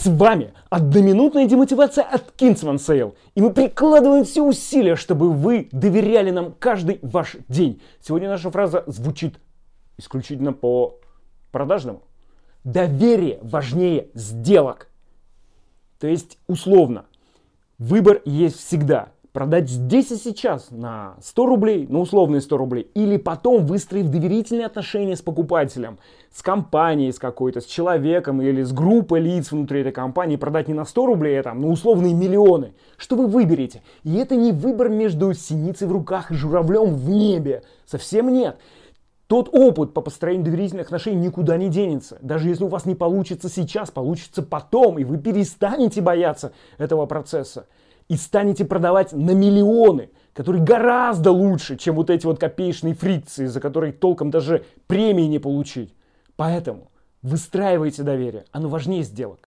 С вами одноминутная демотивация от Kingsman Sale. И мы прикладываем все усилия, чтобы вы доверяли нам каждый ваш день. Сегодня наша фраза звучит исключительно по продажному. Доверие важнее сделок. То есть, условно, выбор есть всегда продать здесь и сейчас на 100 рублей, на условные 100 рублей, или потом выстроив доверительные отношения с покупателем, с компанией с какой-то, с человеком или с группой лиц внутри этой компании, продать не на 100 рублей, а там на условные миллионы. Что вы выберете? И это не выбор между синицей в руках и журавлем в небе. Совсем нет. Тот опыт по построению доверительных отношений никуда не денется. Даже если у вас не получится сейчас, получится потом, и вы перестанете бояться этого процесса и станете продавать на миллионы, которые гораздо лучше, чем вот эти вот копеечные фрикции, за которые толком даже премии не получить. Поэтому выстраивайте доверие, оно важнее сделок.